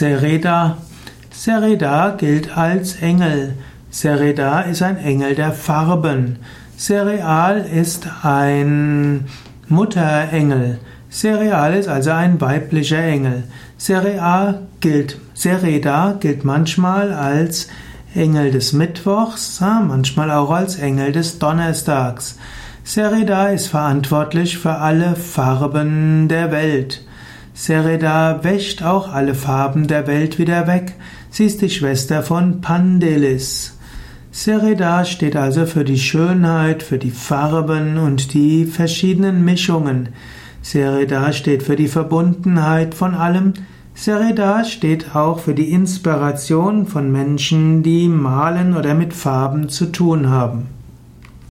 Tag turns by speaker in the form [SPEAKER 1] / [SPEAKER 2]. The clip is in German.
[SPEAKER 1] Sereda. Sereda gilt als Engel. Sereda ist ein Engel der Farben. Cereal ist ein Mutterengel. Cereal ist also ein weiblicher Engel. Cereal gilt, Sereda gilt manchmal als Engel des Mittwochs, manchmal auch als Engel des Donnerstags. Sereda ist verantwortlich für alle Farben der Welt. Sereda wäscht auch alle Farben der Welt wieder weg. Sie ist die Schwester von Pandelis. Sereda steht also für die Schönheit, für die Farben und die verschiedenen Mischungen. Sereda steht für die Verbundenheit von allem. Sereda steht auch für die Inspiration von Menschen, die malen oder mit Farben zu tun haben.